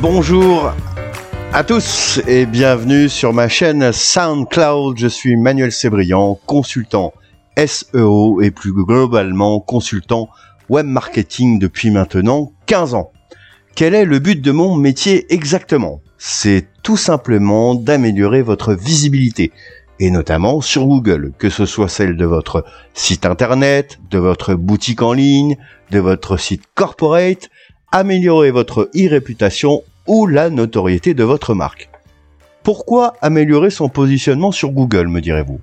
Bonjour à tous et bienvenue sur ma chaîne SoundCloud. Je suis Manuel Sébrian, consultant SEO et plus globalement consultant web marketing depuis maintenant 15 ans. Quel est le but de mon métier exactement? C'est tout simplement d'améliorer votre visibilité, et notamment sur Google, que ce soit celle de votre site internet, de votre boutique en ligne, de votre site corporate, améliorer votre e-réputation ou la notoriété de votre marque. Pourquoi améliorer son positionnement sur Google, me direz-vous?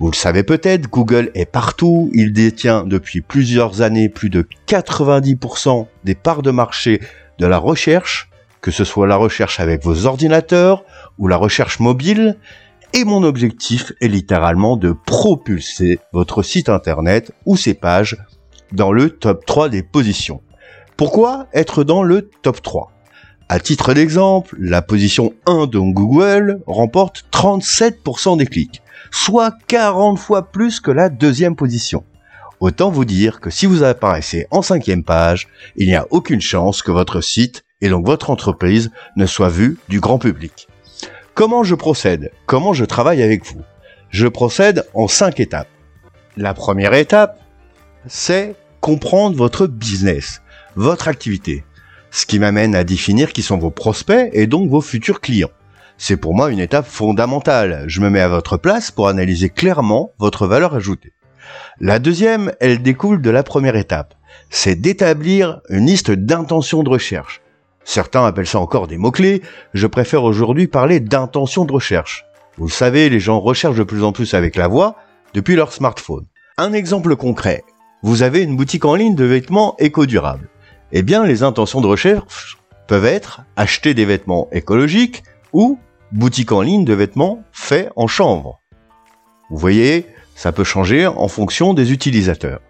Vous le savez peut-être, Google est partout, il détient depuis plusieurs années plus de 90% des parts de marché de la recherche, que ce soit la recherche avec vos ordinateurs ou la recherche mobile, et mon objectif est littéralement de propulser votre site internet ou ses pages dans le top 3 des positions. Pourquoi être dans le top 3 À titre d'exemple, la position 1 de Google remporte 37% des clics, soit 40 fois plus que la deuxième position. Autant vous dire que si vous apparaissez en cinquième page, il n'y a aucune chance que votre site et donc votre entreprise ne soit vue du grand public. Comment je procède? Comment je travaille avec vous? Je procède en cinq étapes. La première étape, c'est comprendre votre business, votre activité. Ce qui m'amène à définir qui sont vos prospects et donc vos futurs clients. C'est pour moi une étape fondamentale. Je me mets à votre place pour analyser clairement votre valeur ajoutée. La deuxième, elle découle de la première étape. C'est d'établir une liste d'intentions de recherche. Certains appellent ça encore des mots-clés. Je préfère aujourd'hui parler d'intention de recherche. Vous le savez, les gens recherchent de plus en plus avec la voix depuis leur smartphone. Un exemple concret. Vous avez une boutique en ligne de vêtements éco-durables. Eh bien, les intentions de recherche peuvent être acheter des vêtements écologiques ou boutique en ligne de vêtements faits en chanvre. Vous voyez, ça peut changer en fonction des utilisateurs.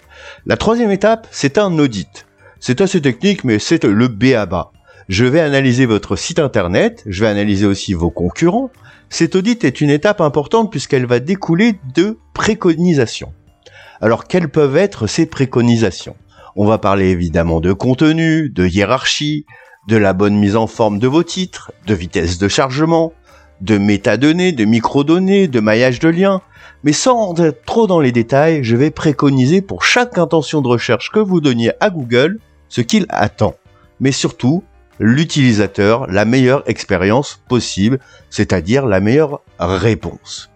La troisième étape, c'est un audit. C'est assez technique, mais c'est le B à bas. Je vais analyser votre site internet, je vais analyser aussi vos concurrents. Cet audit est une étape importante puisqu'elle va découler de préconisations. Alors quelles peuvent être ces préconisations? On va parler évidemment de contenu, de hiérarchie, de la bonne mise en forme de vos titres, de vitesse de chargement, de métadonnées, de microdonnées, de maillage de liens. Mais sans être trop dans les détails, je vais préconiser pour chaque intention de recherche que vous donniez à Google ce qu'il attend. Mais surtout, l'utilisateur la meilleure expérience possible, c'est-à-dire la meilleure réponse.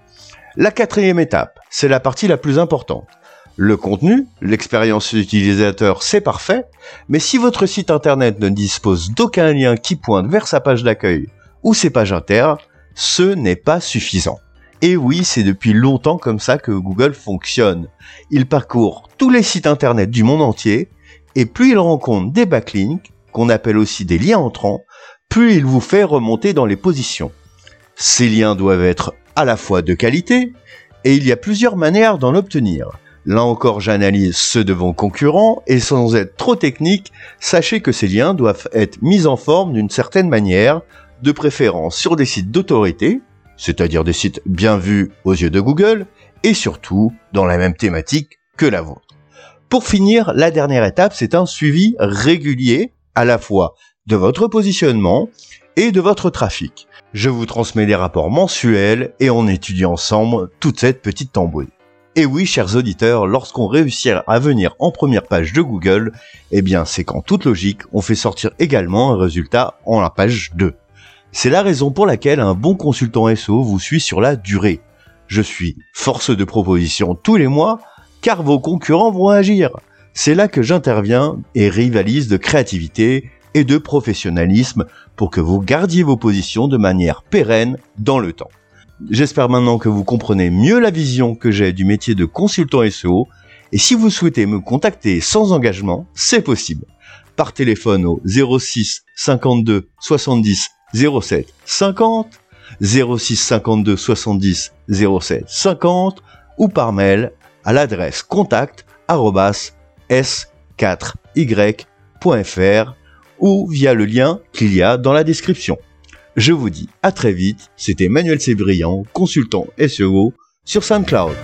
La quatrième étape, c'est la partie la plus importante. Le contenu, l'expérience utilisateur, c'est parfait, mais si votre site internet ne dispose d'aucun lien qui pointe vers sa page d'accueil ou ses pages internes, ce n'est pas suffisant. Et oui, c'est depuis longtemps comme ça que Google fonctionne. Il parcourt tous les sites internet du monde entier, et plus il rencontre des backlinks, qu'on appelle aussi des liens entrants, plus il vous fait remonter dans les positions. Ces liens doivent être à la fois de qualité, et il y a plusieurs manières d'en obtenir. Là encore, j'analyse ceux de vos concurrents, et sans être trop technique, sachez que ces liens doivent être mis en forme d'une certaine manière, de préférence sur des sites d'autorité, c'est-à-dire des sites bien vus aux yeux de Google, et surtout dans la même thématique que la vôtre. Pour finir, la dernière étape, c'est un suivi régulier à la fois de votre positionnement et de votre trafic. Je vous transmets des rapports mensuels et on étudie ensemble toute cette petite tambouille. Et oui, chers auditeurs, lorsqu'on réussit à venir en première page de Google, eh bien c'est qu'en toute logique, on fait sortir également un résultat en la page 2. C'est la raison pour laquelle un bon consultant SEO vous suit sur la durée. Je suis force de proposition tous les mois, car vos concurrents vont agir. C'est là que j'interviens et rivalise de créativité et de professionnalisme pour que vous gardiez vos positions de manière pérenne dans le temps. J'espère maintenant que vous comprenez mieux la vision que j'ai du métier de consultant SEO et si vous souhaitez me contacter sans engagement, c'est possible. Par téléphone au 06 52 70 07 50, 06 52 70 07 50 ou par mail à l'adresse contact s4y.fr ou via le lien qu'il y a dans la description. Je vous dis à très vite, c'était Manuel Sébriand, consultant SEO sur SoundCloud.